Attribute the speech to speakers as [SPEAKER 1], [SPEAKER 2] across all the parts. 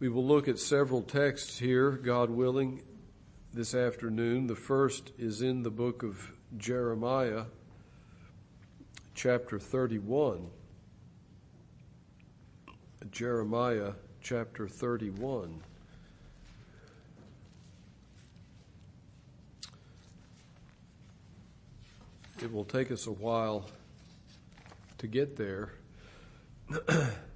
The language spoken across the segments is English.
[SPEAKER 1] We will look at several texts here, God willing, this afternoon. The first is in the book of Jeremiah, chapter 31. Jeremiah chapter 31. It will take us a while to get there.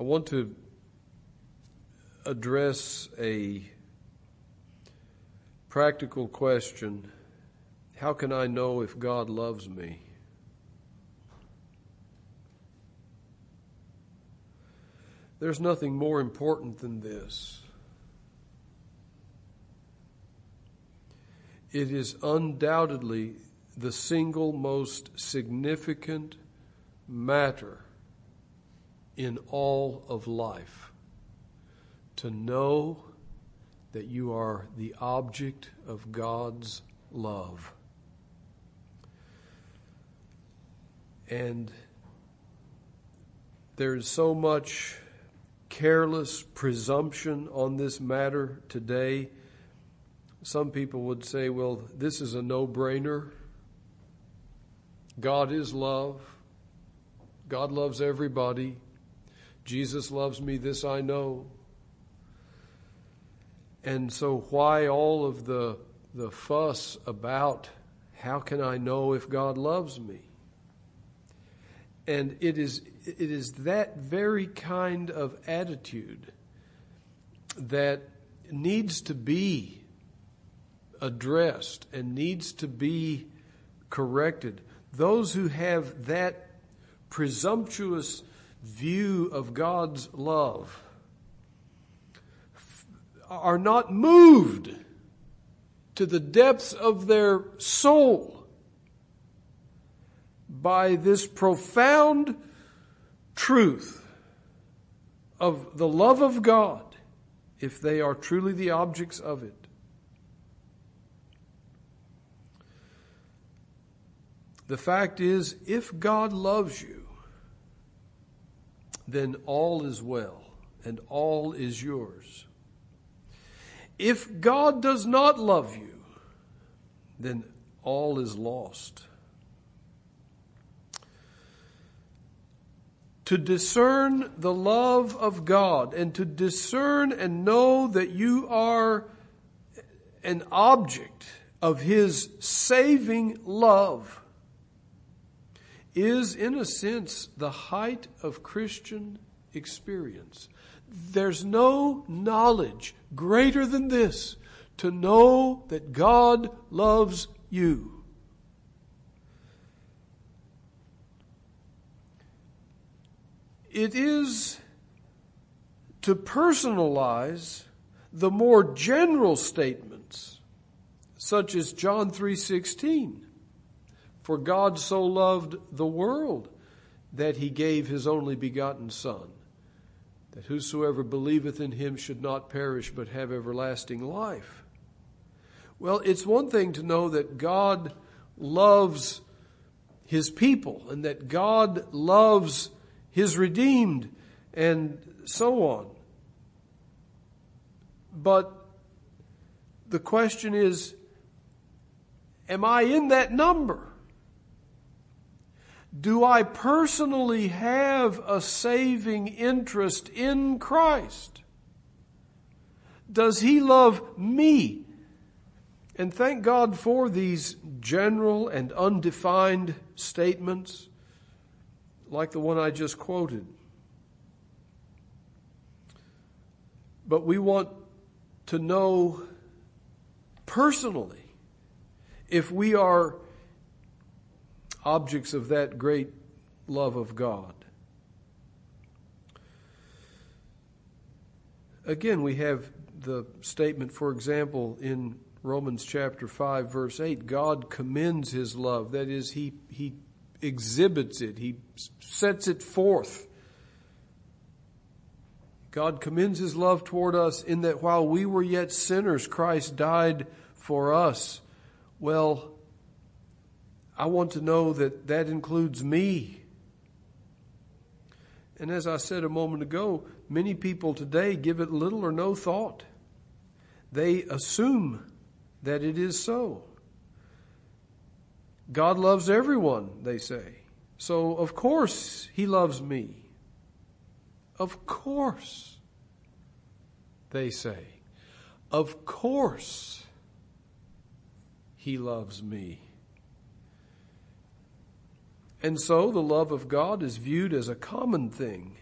[SPEAKER 1] I want to address a practical question How can I know if God loves me? There's nothing more important than this. It is undoubtedly the single most significant matter in all of life to know that you are the object of God's love. And there's so much careless presumption on this matter today. Some people would say, well, this is a no brainer. God is love. God loves everybody. Jesus loves me, this I know. And so, why all of the, the fuss about how can I know if God loves me? And it is, it is that very kind of attitude that needs to be addressed and needs to be corrected. Those who have that presumptuous view of God's love are not moved to the depths of their soul by this profound truth of the love of God if they are truly the objects of it. The fact is, if God loves you, then all is well and all is yours. If God does not love you, then all is lost. To discern the love of God and to discern and know that you are an object of His saving love is, in a sense, the height of Christian experience. There's no knowledge greater than this to know that God loves you. It is to personalize the more general statements such as John 3:16 for God so loved the world that he gave his only begotten Son, that whosoever believeth in him should not perish but have everlasting life. Well, it's one thing to know that God loves his people and that God loves his redeemed and so on. But the question is, am I in that number? Do I personally have a saving interest in Christ? Does He love me? And thank God for these general and undefined statements, like the one I just quoted. But we want to know personally if we are objects of that great love of God. Again, we have the statement, for example, in Romans chapter 5, verse 8 God commends his love. That is, he, he exhibits it, he sets it forth. God commends his love toward us in that while we were yet sinners, Christ died for us. Well, I want to know that that includes me. And as I said a moment ago, many people today give it little or no thought. They assume that it is so. God loves everyone, they say. So, of course, He loves me. Of course, they say. Of course, He loves me. And so the love of God is viewed as a common thing.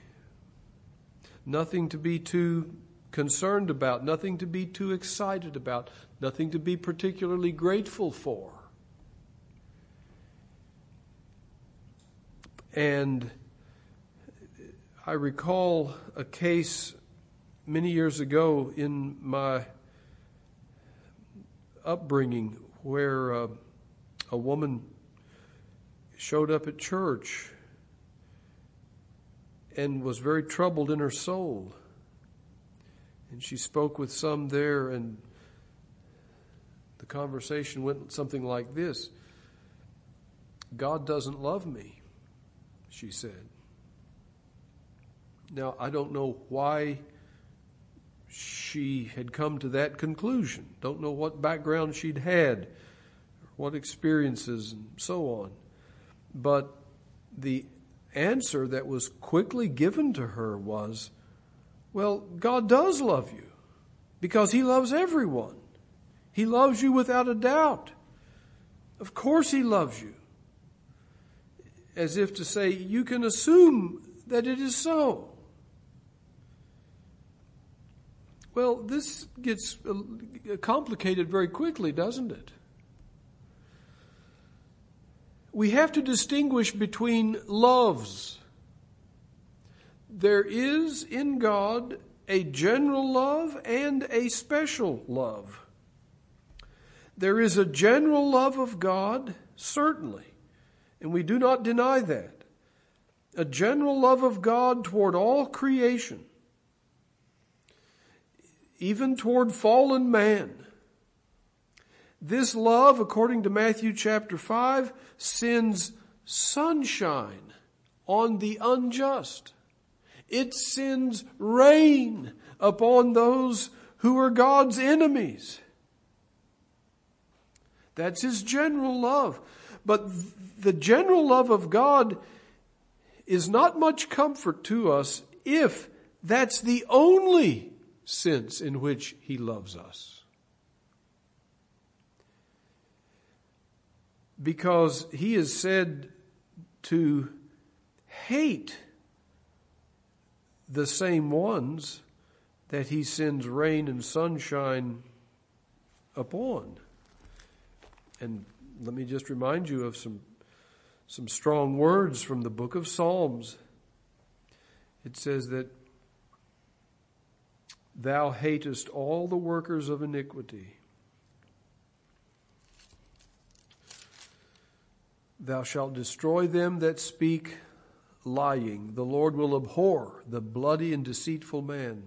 [SPEAKER 1] Nothing to be too concerned about, nothing to be too excited about, nothing to be particularly grateful for. And I recall a case many years ago in my upbringing where uh, a woman showed up at church and was very troubled in her soul. And she spoke with some there, and the conversation went something like this God doesn't love me, she said. Now, I don't know why she had come to that conclusion. Don't know what background she'd had, what experiences, and so on. But the answer that was quickly given to her was, well, God does love you because He loves everyone. He loves you without a doubt. Of course He loves you. As if to say, you can assume that it is so. Well, this gets uh, complicated very quickly, doesn't it? We have to distinguish between loves. There is in God a general love and a special love. There is a general love of God, certainly, and we do not deny that. A general love of God toward all creation, even toward fallen man. This love, according to Matthew chapter 5, sends sunshine on the unjust. It sends rain upon those who are God's enemies. That's his general love. But the general love of God is not much comfort to us if that's the only sense in which he loves us. Because he is said to hate the same ones that he sends rain and sunshine upon. And let me just remind you of some, some strong words from the book of Psalms. It says that thou hatest all the workers of iniquity Thou shalt destroy them that speak lying. The Lord will abhor the bloody and deceitful man.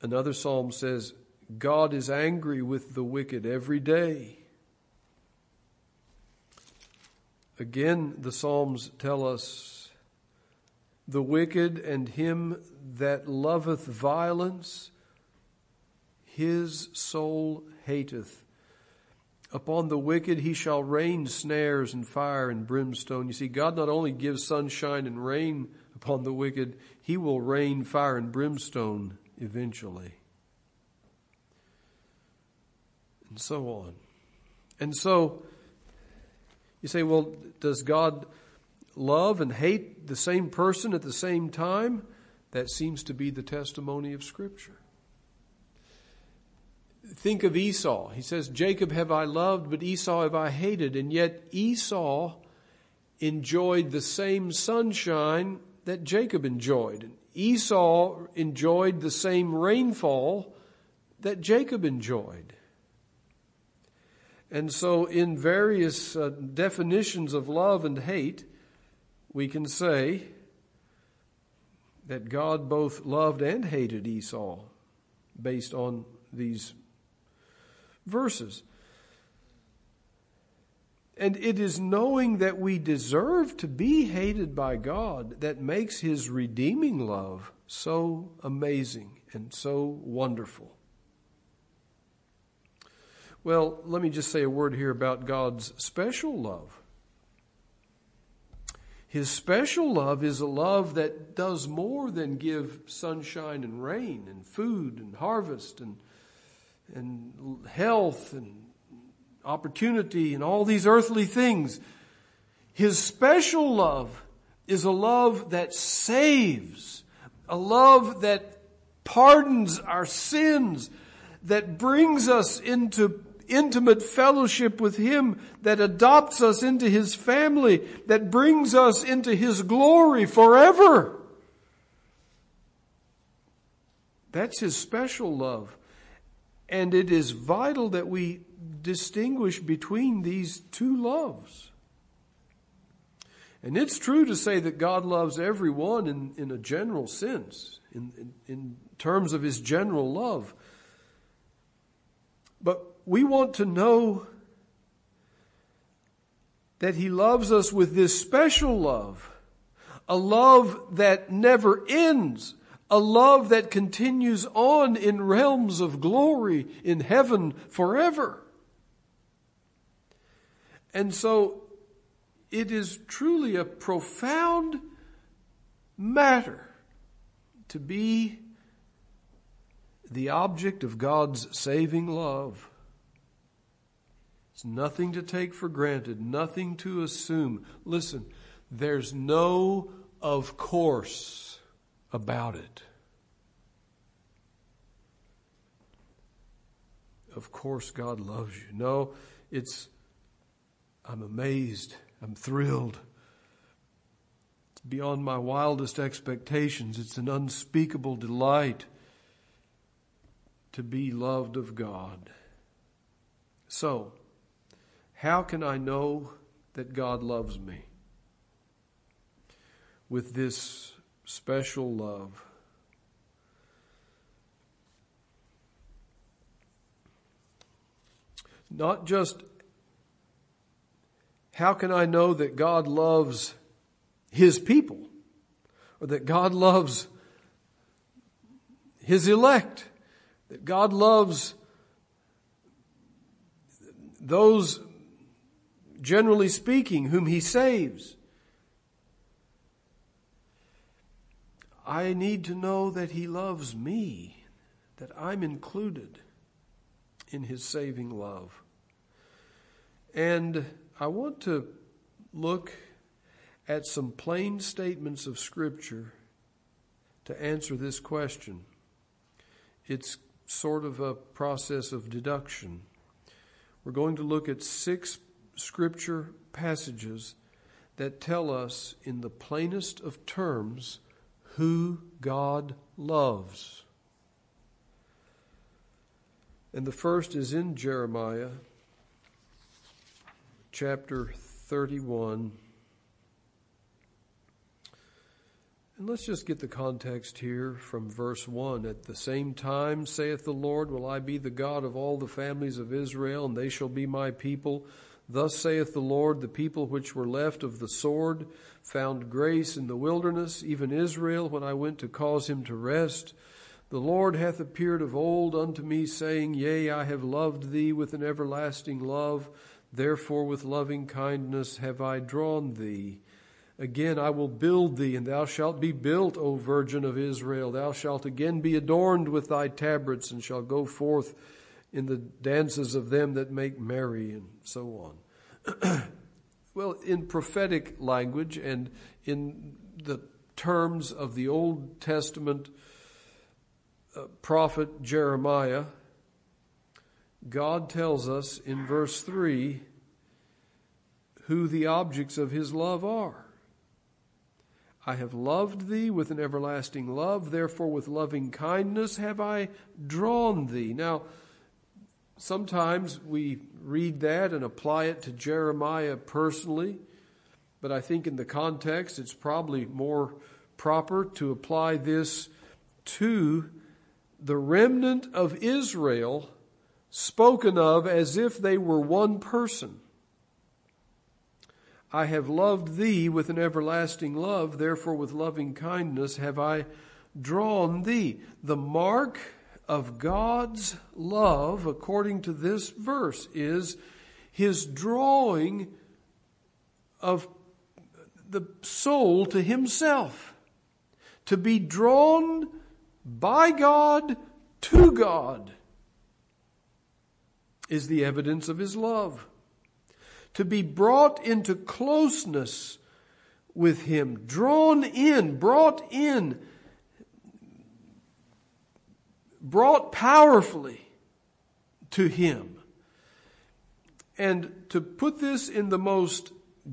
[SPEAKER 1] Another psalm says, God is angry with the wicked every day. Again, the Psalms tell us the wicked and him that loveth violence his soul hateth. Upon the wicked he shall rain snares and fire and brimstone. You see, God not only gives sunshine and rain upon the wicked, he will rain fire and brimstone eventually. And so on. And so, you say, well, does God love and hate the same person at the same time? That seems to be the testimony of Scripture think of Esau. He says, Jacob have I loved, but Esau have I hated. And yet Esau enjoyed the same sunshine that Jacob enjoyed. Esau enjoyed the same rainfall that Jacob enjoyed. And so, in various uh, definitions of love and hate, we can say that God both loved and hated Esau based on these verses. And it is knowing that we deserve to be hated by God that makes His redeeming love so amazing and so wonderful. Well, let me just say a word here about God's special love. His special love is a love that does more than give sunshine and rain and food and harvest and, and health and opportunity and all these earthly things. His special love is a love that saves, a love that pardons our sins, that brings us into intimate fellowship with Him, that adopts us into His family, that brings us into His glory forever. That's His special love. And it is vital that we distinguish between these two loves. And it's true to say that God loves everyone in, in a general sense, in, in, in terms of His general love. But we want to know that He loves us with this special love, a love that never ends, a love that continues on in realms of glory in heaven forever. And so it is truly a profound matter to be the object of God's saving love. It's nothing to take for granted, nothing to assume. Listen, there's no of course about it. Of course, God loves you. No, it's, I'm amazed, I'm thrilled. It's beyond my wildest expectations. It's an unspeakable delight to be loved of God. So, how can I know that God loves me? With this special love. Not just how can I know that God loves His people or that God loves His elect, that God loves those generally speaking, whom he saves. I need to know that he loves me, that I'm included in his saving love. And I want to look at some plain statements of Scripture to answer this question. It's sort of a process of deduction. We're going to look at six scripture passages that tell us in the plainest of terms who God loves. And the first is in Jeremiah chapter 31. And let's just get the context here from verse 1. At the same time, saith the Lord, will I be the God of all the families of Israel, and they shall be my people. Thus saith the Lord, the people which were left of the sword found grace in the wilderness, even Israel, when I went to cause him to rest. The Lord hath appeared of old unto me, saying, Yea, I have loved thee with an everlasting love. Therefore with loving kindness have I drawn thee. Again, I will build thee, and thou shalt be built, O Virgin of Israel. Thou shalt again be adorned with thy tabrets, and shalt go forth in the dances of them that make merry, and so on. well, in prophetic language and in the terms of the Old Testament uh, prophet Jeremiah, God tells us in verse 3 who the objects of his love are. I have loved thee with an everlasting love, therefore with loving kindness have I drawn thee. Now, Sometimes we read that and apply it to Jeremiah personally, but I think in the context it's probably more proper to apply this to the remnant of Israel spoken of as if they were one person. I have loved thee with an everlasting love, therefore with loving kindness have I drawn thee. The mark of God's love, according to this verse, is his drawing of the soul to himself. To be drawn by God to God is the evidence of his love. To be brought into closeness with him, drawn in, brought in, brought powerfully to him. And to put this in the most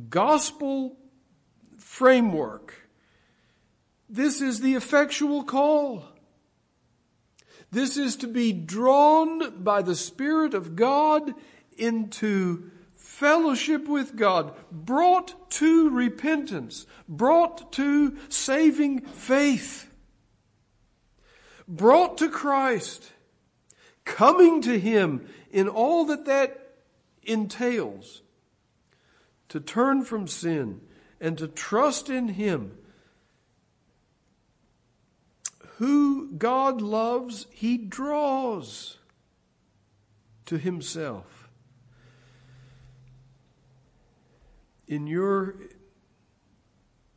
[SPEAKER 1] gospel framework, this is the effectual call. This is to be drawn by the Spirit of God into fellowship with God, brought to repentance, brought to saving faith, brought to Christ, coming to Him in all that that entails, to turn from sin and to trust in Him who God loves, He draws to Himself. In your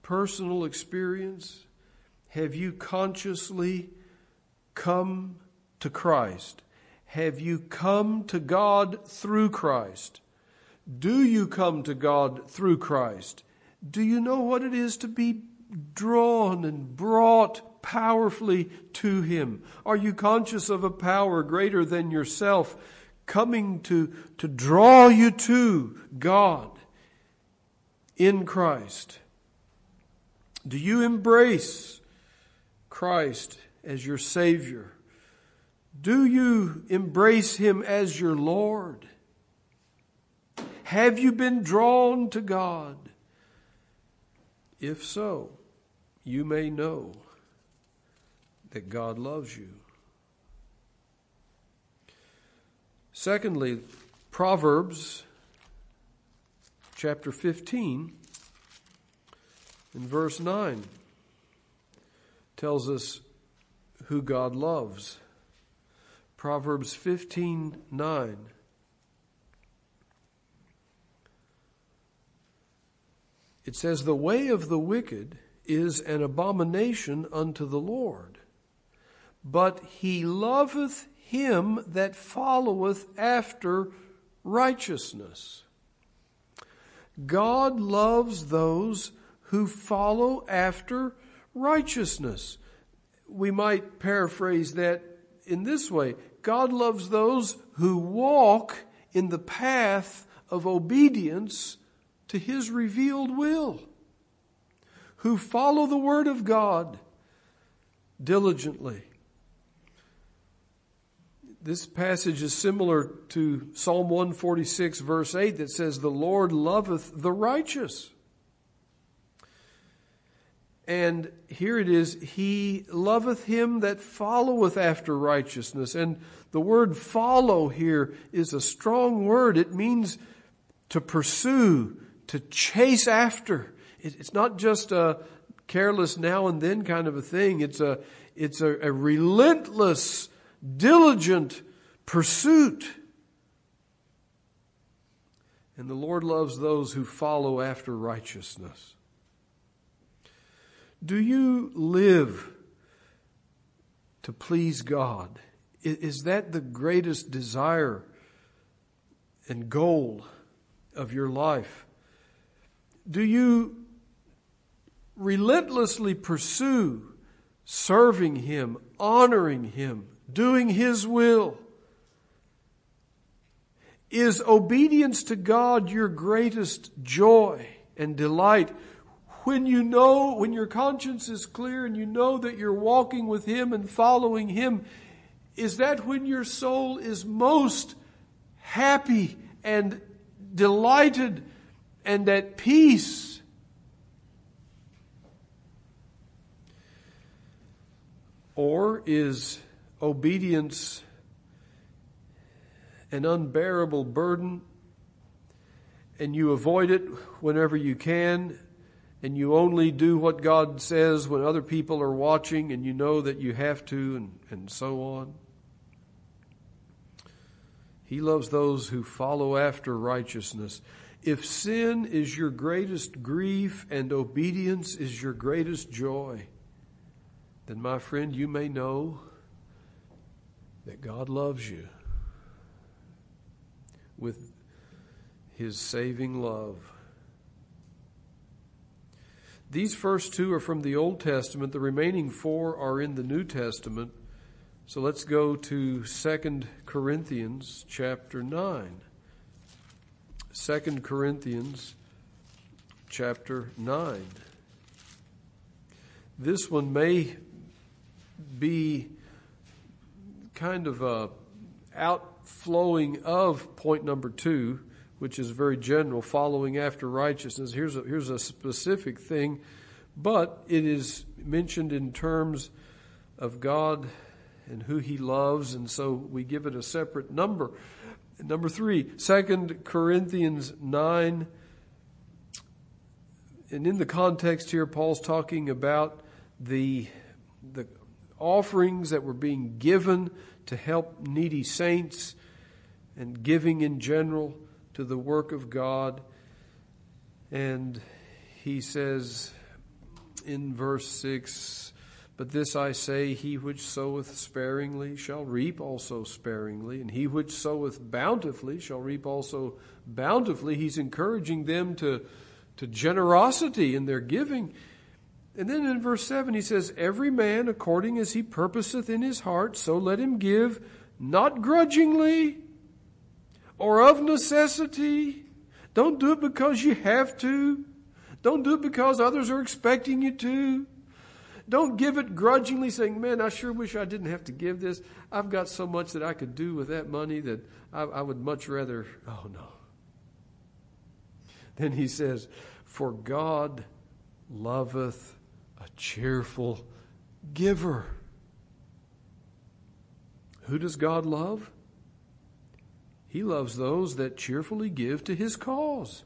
[SPEAKER 1] personal experience, have you consciously come to Christ? Have you come to God through Christ? Do you come to God through Christ? Do you know what it is to be drawn and brought powerfully to Him? Are you conscious of a power greater than yourself coming to, to draw you to God in Christ? Do you embrace Christ as your Savior? Do you embrace Him as your Lord? Have you been drawn to God? If so, you may know that God loves you. Secondly, Proverbs chapter 15 in verse 9 tells us who God loves. Proverbs 15 9. It says, The way of the wicked is an abomination unto the Lord but he loveth him that followeth after righteousness. God loves those who follow after righteousness. We might paraphrase that in this way God loves those who walk in the path of obedience to his revealed will, who follow the word of God diligently. This passage is similar to Psalm 146 verse 8 that says, The Lord loveth the righteous. And here it is, He loveth him that followeth after righteousness. And the word follow here is a strong word. It means to pursue, to chase after. It's not just a careless now and then kind of a thing. It's a, it's a, a relentless diligent pursuit. And the Lord loves those who follow after righteousness. Do you live to please God? Is that the greatest desire and goal of your life? Do you relentlessly pursue serving Him, honoring Him, doing His will? Is obedience to God your greatest joy and delight? When you know, when your conscience is clear and you know that you're walking with Him and following Him, is that when your soul is most happy and delighted and at peace? Or is obedience an unbearable burden and you avoid it whenever you can, and you only do what God says when other people are watching and you know that you have to, and, and so on. He loves those who follow after righteousness. If sin is your greatest grief and obedience is your greatest joy, then my friend, you may know that God loves you with his saving love. These first two are from the Old Testament. The remaining four are in the New Testament. So let's go to 2 Corinthians chapter 9. 2 Corinthians chapter 9. This one may be kind of a outflowing of point number two, which is very general, following after righteousness. Here's a, here's a specific thing, but it is mentioned in terms of God and who he loves, and so we give it a separate number. Number three, three, Second Corinthians 9. And in the context here, Paul's talking about the, the offerings that were being given to help needy saints and giving in general to the work of God. And he says in verse 6 but this I say, he which soweth sparingly shall reap also sparingly, and he which soweth bountifully shall reap also bountifully. He's encouraging them to, to generosity in their giving. And then in verse 7 he says, Every man according as he purposeth in his heart, so let him give, not grudgingly or of necessity. Don't do it because you have to. Don't do it because others are expecting you to. Don't give it grudgingly saying, man, I sure wish I didn't have to give this. I've got so much that I could do with that money that I, I would much rather, oh no. Then he says, for God loveth a cheerful giver. Who does God love? He loves those that cheerfully give to his cause.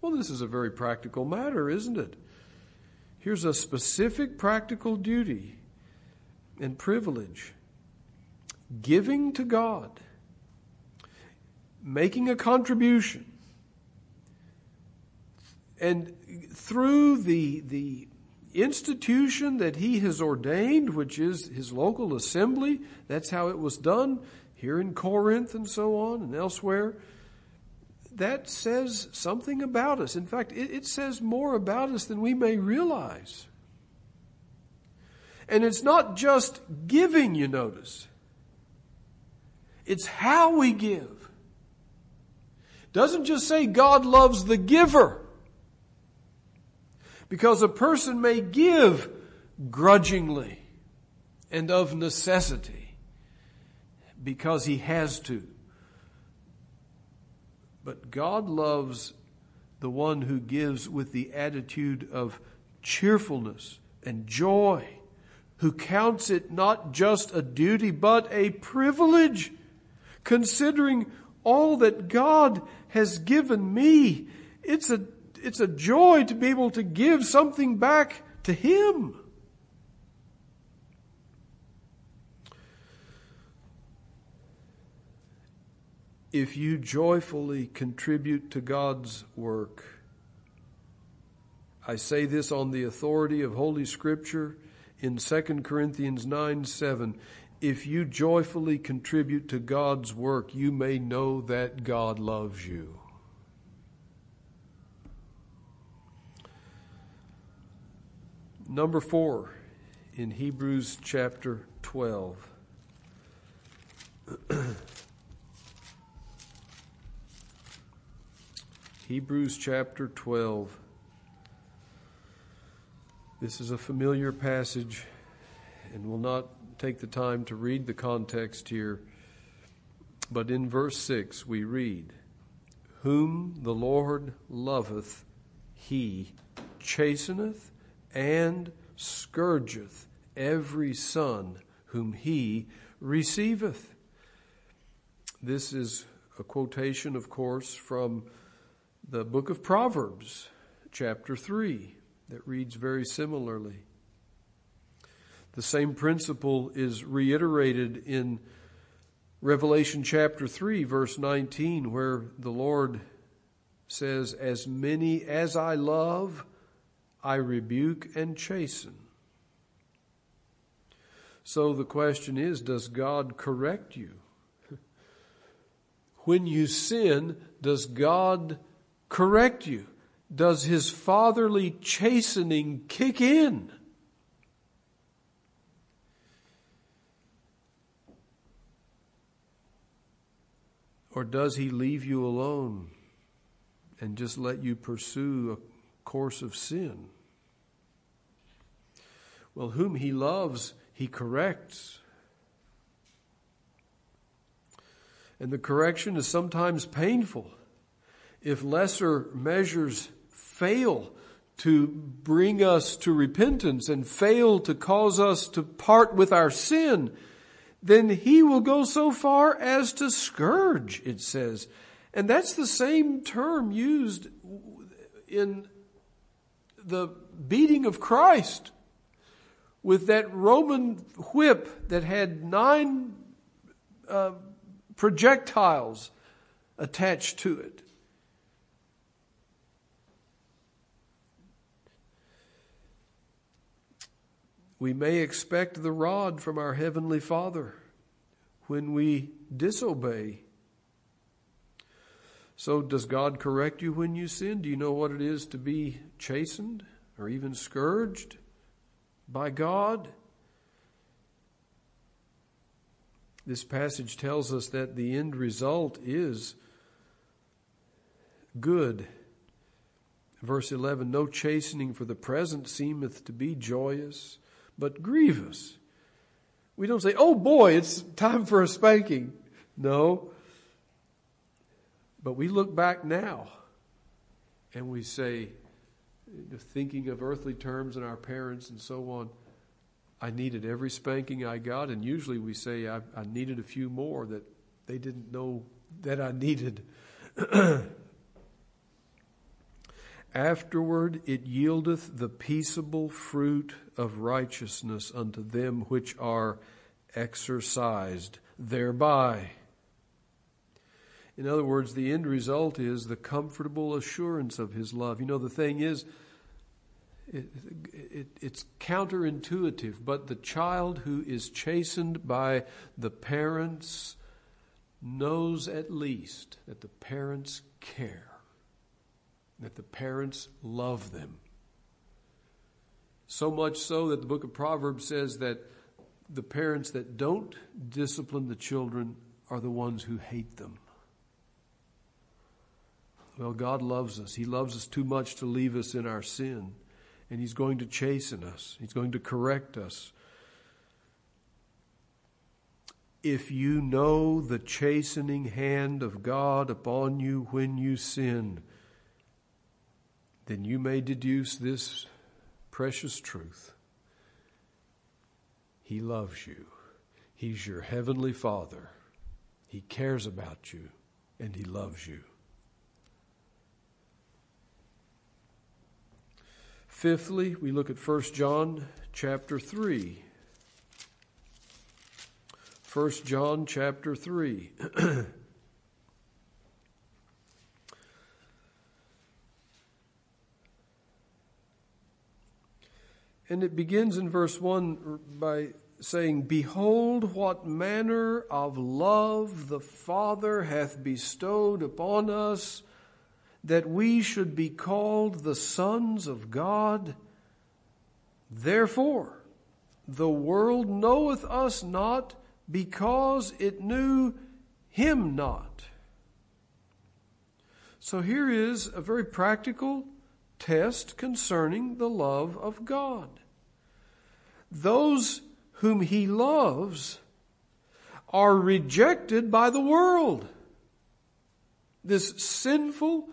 [SPEAKER 1] Well, this is a very practical matter, isn't it? Here's a specific practical duty and privilege giving to God, making a contribution. And through the, the institution that he has ordained, which is his local assembly, that's how it was done here in Corinth and so on and elsewhere that says something about us. In fact, it, it says more about us than we may realize. And it's not just giving, you notice. It's how we give. Doesn't just say God loves the giver. Because a person may give grudgingly and of necessity because he has to. But God loves the one who gives with the attitude of cheerfulness and joy, who counts it not just a duty, but a privilege, considering all that God has given me. It's a, it's a joy to be able to give something back to Him. If you joyfully contribute to God's work. I say this on the authority of Holy Scripture in 2 Corinthians 9 7. If you joyfully contribute to God's work, you may know that God loves you. Number four, in Hebrews chapter 12. Hebrews chapter 12. This is a familiar passage, and we'll not take the time to read the context here. But in verse 6, we read, Whom the Lord loveth, he chasteneth and scourgeth every son whom he receiveth. This is a quotation, of course, from the book of Proverbs, chapter 3, that reads very similarly. The same principle is reiterated in Revelation chapter 3, verse 19, where the Lord says, As many as I love, I rebuke and chasten. So the question is, does God correct you? When you sin, does God correct you? Does his fatherly chastening kick in? Or does he leave you alone and just let you pursue a course of sin? Well, whom he loves, he corrects. And the correction is sometimes painful. If lesser measures fail to bring us to repentance and fail to cause us to part with our sin, then he will go so far as to scourge, it says. And that's the same term used in the beating of Christ with that Roman whip that had nine uh, projectiles attached to it. We may expect the rod from our Heavenly Father when we disobey. So, does God correct you when you sin? Do you know what it is to be chastened or even scourged by God? This passage tells us that the end result is good. Verse 11 No chastening for the present seemeth to be joyous but grievous. We don't say, oh boy, it's time for a spanking. No. But we look back now and we say, thinking of earthly terms and our parents and so on, I needed every spanking I got, and usually we say I, I needed a few more that they didn't know that I needed. Afterward it yieldeth the peaceable fruit of righteousness unto them which are exercised thereby. In other words, the end result is the comfortable assurance of His love. You know, the thing is, it, it, it's counterintuitive, but the child who is chastened by the parents knows at least that the parents care that the parents love them. So much so that the book of Proverbs says that the parents that don't discipline the children are the ones who hate them. Well, God loves us. He loves us too much to leave us in our sin. And He's going to chasten us, He's going to correct us. If you know the chastening hand of God upon you when you sin, then you may deduce this precious truth. He loves you. He's your heavenly Father. He cares about you and He loves you. Fifthly, we look at 1 John chapter 3. 1 John chapter 3. And it begins in verse 1 by saying, Behold, what manner of love the Father hath bestowed upon us, that we should be called the sons of God. Therefore, the world knoweth us not because it knew him not. So here is a very practical test concerning the love of God. Those whom he loves are rejected by the world. This sinful,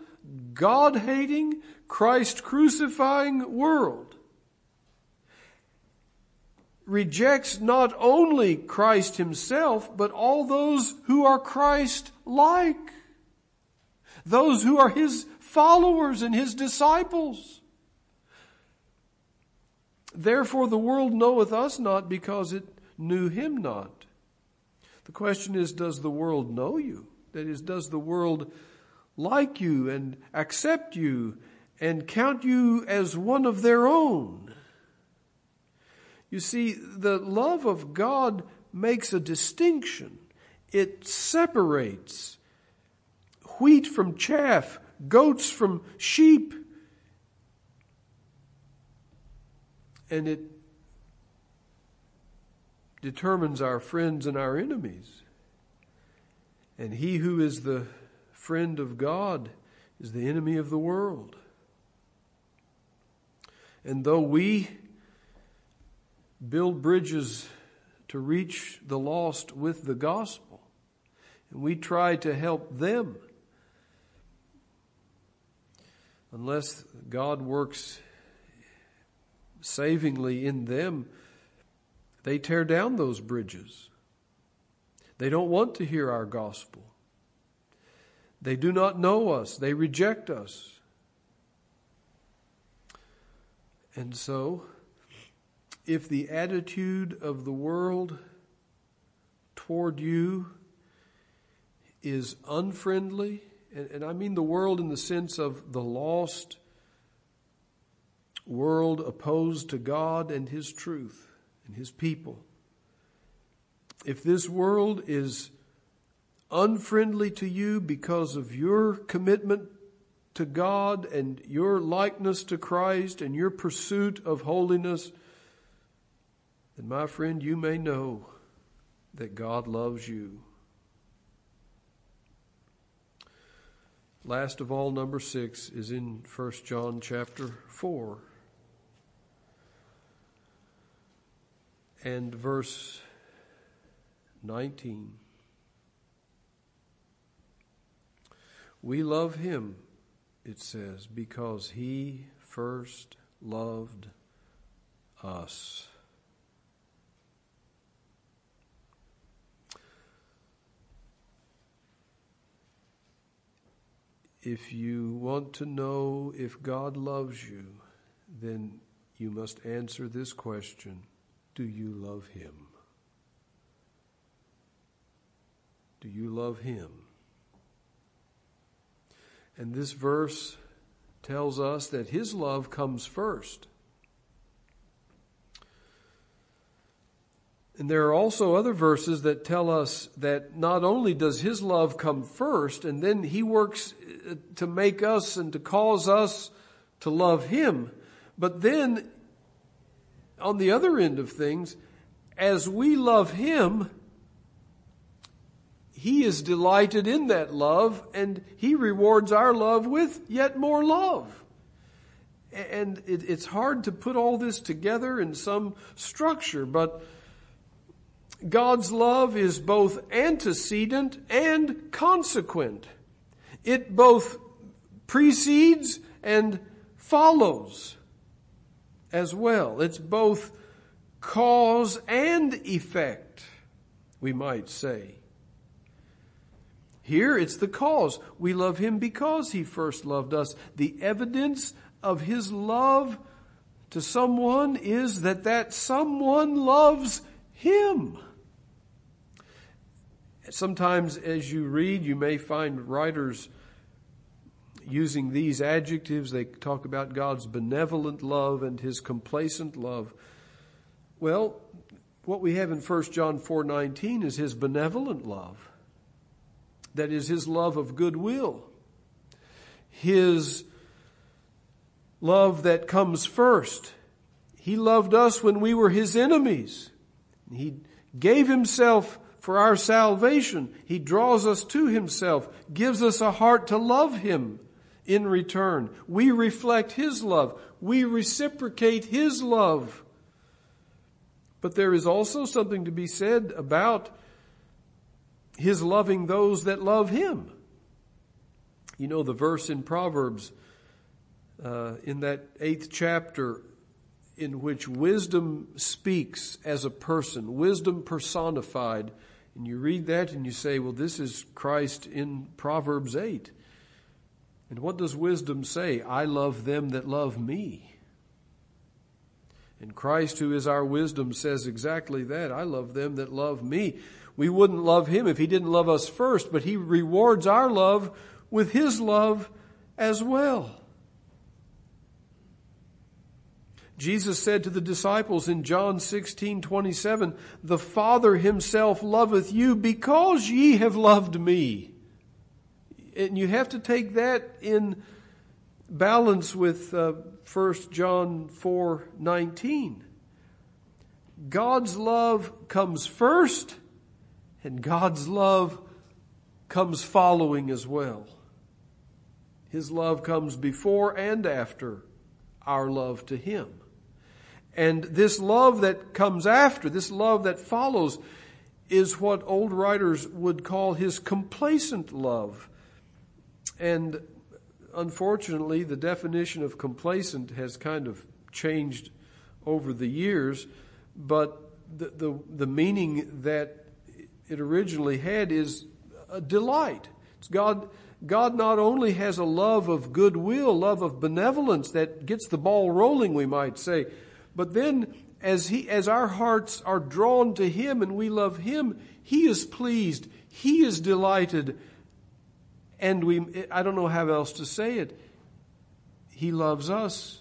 [SPEAKER 1] God hating, Christ crucifying world. rejects not only Christ himself, but all those who are Christ like. Those who are his followers and his disciples. Therefore the world knoweth us not because it knew him not. The question is, does the world know you? That is, does the world like you and accept you and count you as one of their own? You see, the love of God makes a distinction. It separates wheat from chaff, goats from sheep. And it determines our friends and our enemies. And he who is the friend of God is the enemy of the world. And though we build bridges to reach the lost with the gospel, and we try to help them, unless God works savingly in them, they tear down those bridges. They don't want to hear our gospel. They do not know us. They reject us. And so, if the attitude of the world toward you is unfriendly, and, and, I mean the world in the sense of the lost world opposed to God and His truth and His people. If this world is unfriendly to you because of your commitment to God and your likeness to Christ and your pursuit of holiness, then my friend, you may know that God loves you. Last of all, number six is in 1 John chapter 4 and verse 19. We love him, it says, because he first loved us. If you want to know if God loves you, then you must answer this question Do you love Him? Do you love Him? And this verse tells us that His love comes first. And there are also other verses that tell us that not only does His love come first, and then He works uh, to make us and to cause us to love Him, but then on the other end of things, as we love Him, He is delighted in that love and He rewards our love with yet more love. And it, it's hard to put all this together in some structure, but God's love is both antecedent and consequent. It both precedes and follows as well. It's both cause and effect, we might say. Here it's the cause. We love him because he first loved us. The evidence of his love to someone is that that someone loves him. Sometimes as you read, you may find writers using these adjectives. They talk about God's benevolent love and his complacent love. Well, what we have in 1 John 4:19 is his benevolent love. That is his love of goodwill. His love that comes first. He loved us when we were his enemies. He gave himself for our salvation. He draws us to Himself, gives us a heart to love Him in return. We reflect His love. We reciprocate His love. But there is also something to be said about His loving those that love Him. You know the verse in Proverbs, uh, in that eighth chapter, in which wisdom speaks as a person, wisdom personified. And you read that and you say, well, this is Christ in Proverbs 8. And what does wisdom say? I love them that love me. And Christ, who is our wisdom, says exactly that. I love them that love me. We wouldn't love him if he didn't love us first, but he rewards our love with his love as well. Jesus said to the disciples in John 16, 27, The Father himself loveth you because ye have loved me. And you have to take that in balance with uh, 1 John 4, 19. God's love comes first, and God's love comes following as well. His love comes before and after our love to Him. And this love that comes after, this love that follows, is what old writers would call his complacent love. And unfortunately, the definition of complacent has kind of changed over the years, but the, the, the meaning that it originally had is a delight. It's God, God not only has a love of goodwill, love of benevolence that gets the ball rolling, we might say, but then as he, as our hearts are drawn to him and we love him, he is pleased. He is delighted. And we, I don't know how else to say it. He loves us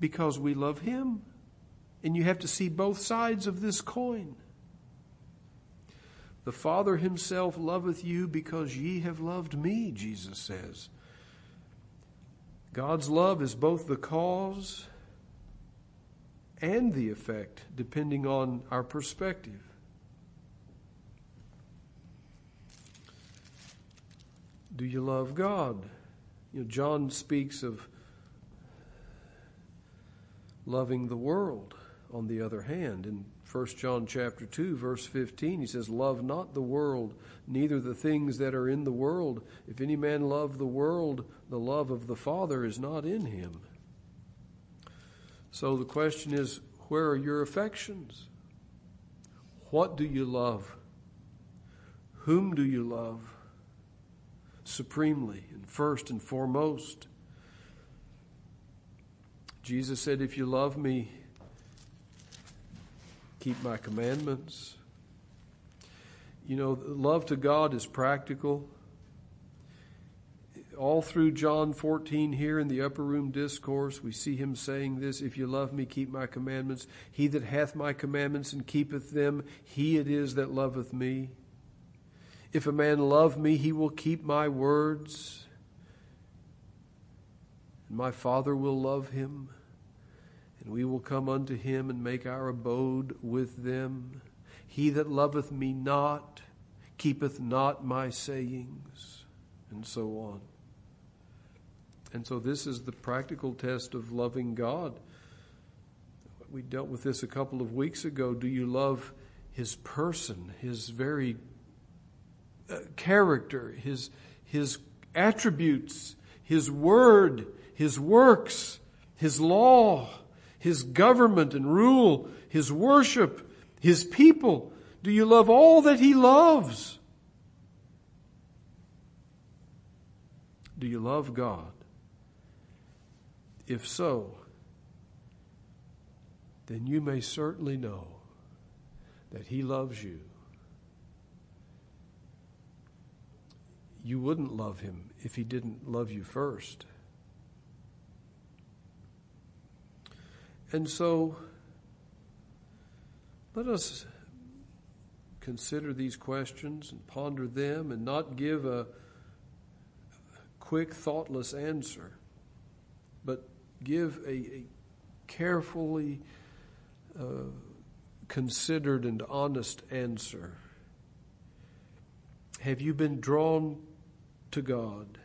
[SPEAKER 1] because we love him. And you have to see both sides of this coin. The Father himself loveth you because ye have loved me, Jesus says. God's love is both the cause and the effect, depending on our perspective. Do you love God? You know, John speaks of loving the world on the other hand in 1 John chapter 2 verse 15 he says love not the world neither the things that are in the world if any man love the world the love of the father is not in him so the question is where are your affections? What do you love? Whom do you love? Supremely and first and foremost. Jesus said, If you love me, keep my commandments. You know, love to God is practical all through John 14 here in the upper room discourse, we see him saying this If you love me, keep my commandments. He that hath my commandments and keepeth them, he it is that loveth me. If a man love me, he will keep my words. And my Father will love him, and we will come unto him and make our abode with them. He that loveth me not, keepeth not my sayings, and so on. And so this is the practical test of loving God. We dealt with this a couple of weeks ago. Do you love his person, his very Uh, character, his, his attributes, his word, his works, his law, his government and rule, his worship, his people? Do you love all that he loves? Do you love God? If so, then you may certainly know that He loves you. You wouldn't love Him if He didn't love you first. And so, let us consider these questions and ponder them and not give a quick, thoughtless answer, but give a, a carefully uh, considered and honest answer. Have you been drawn to God?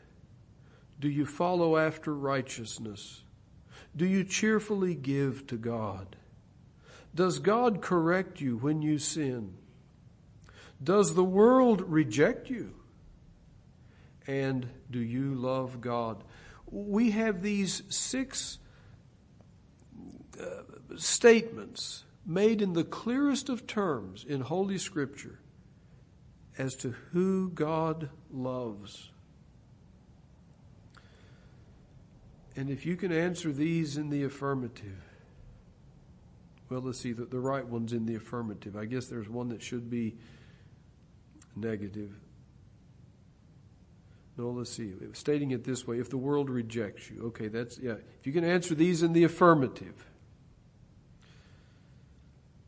[SPEAKER 1] Do you follow after righteousness? Do you cheerfully give to God? Does God correct you when you sin? Does the world reject you? And do you love God? we have these six uh, statements made in the clearest of terms in Holy Scripture as to who God loves. And if you can answer these in the affirmative, well, let's see, the, the right one's in the affirmative. I guess there's one that should be negative. No, let's see. Stating it this way if the world rejects you, okay, that's, yeah. If you can answer these in the affirmative,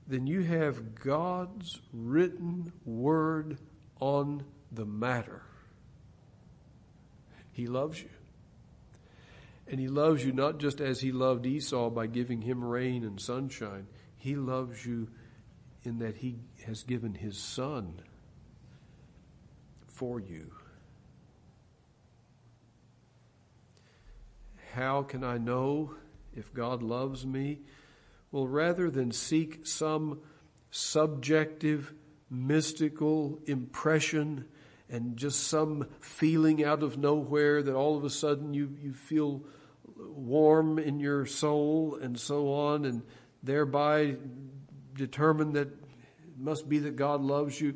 [SPEAKER 1] then you have God's written word on the matter. He loves you. And He loves you not just as He loved Esau by giving him rain and sunshine, He loves you in that He has given His Son for you. How can I know if God loves me? Well, rather than seek some subjective, mystical impression and just some feeling out of nowhere that all of a sudden you, you feel warm in your soul and so on, and thereby determine that it must be that God loves you.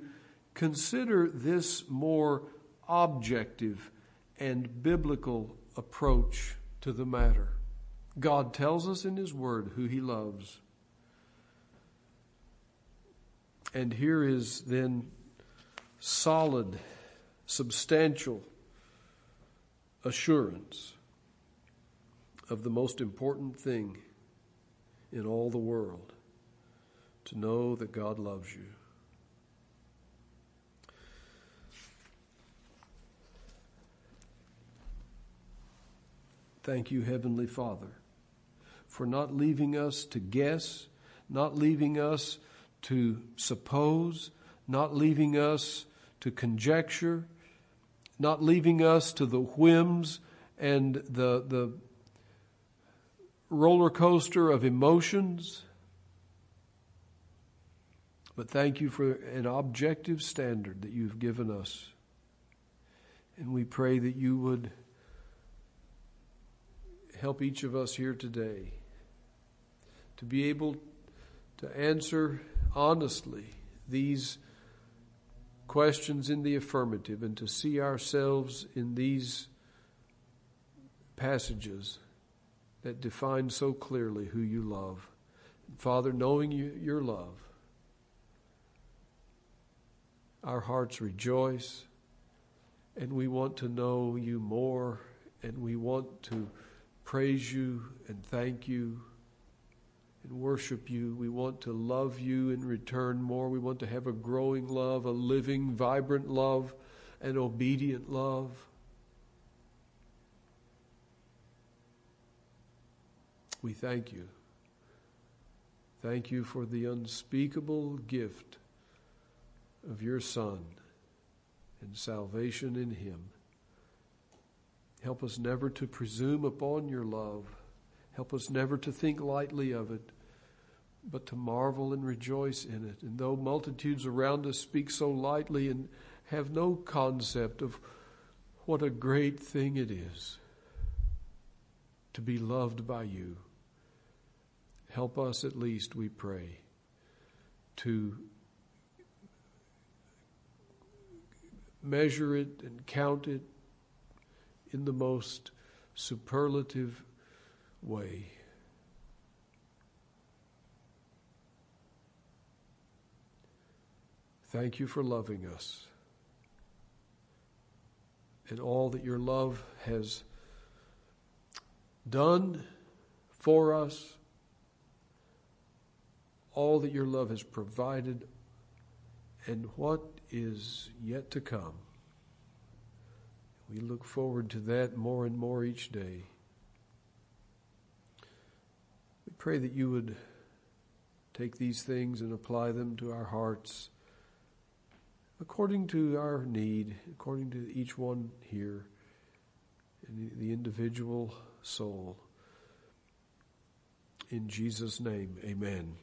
[SPEAKER 1] Consider this more objective and biblical approach to the matter. God tells us in His Word who He loves. And here is then solid, substantial assurance of the most important thing in all the world to know that God loves you. Thank you, Heavenly Father, for not leaving us to guess, not leaving us to suppose, not leaving us to conjecture, not leaving us to the whims and the, the roller coaster of emotions. But thank you for an objective standard that you've given us. And we pray that you would help each of us here today to be able to answer honestly these questions in the affirmative and to see ourselves in these passages that define so clearly who you love. Father, knowing you, your love, our hearts rejoice and we want to know you more and we want to praise you and thank you and worship you. We want to love you in return more. We want to have a growing love, a living, vibrant love, an obedient love. We thank you. Thank you for the unspeakable gift of your Son and salvation in Him. Help us never to presume upon your love. Help us never to think lightly of it, but to marvel and rejoice in it. And though multitudes around us speak so lightly and have no concept of what a great thing it is to be loved by you, help us at least, we pray, to measure it and count it in the most superlative way. Thank you for loving us and all that your love has done for us, all that your love has provided, and what is yet to come. We look forward to that more and more each day. We pray that you would take these things and apply them to our hearts according to our need, according to each one here, and the individual soul. In Jesus' name, amen.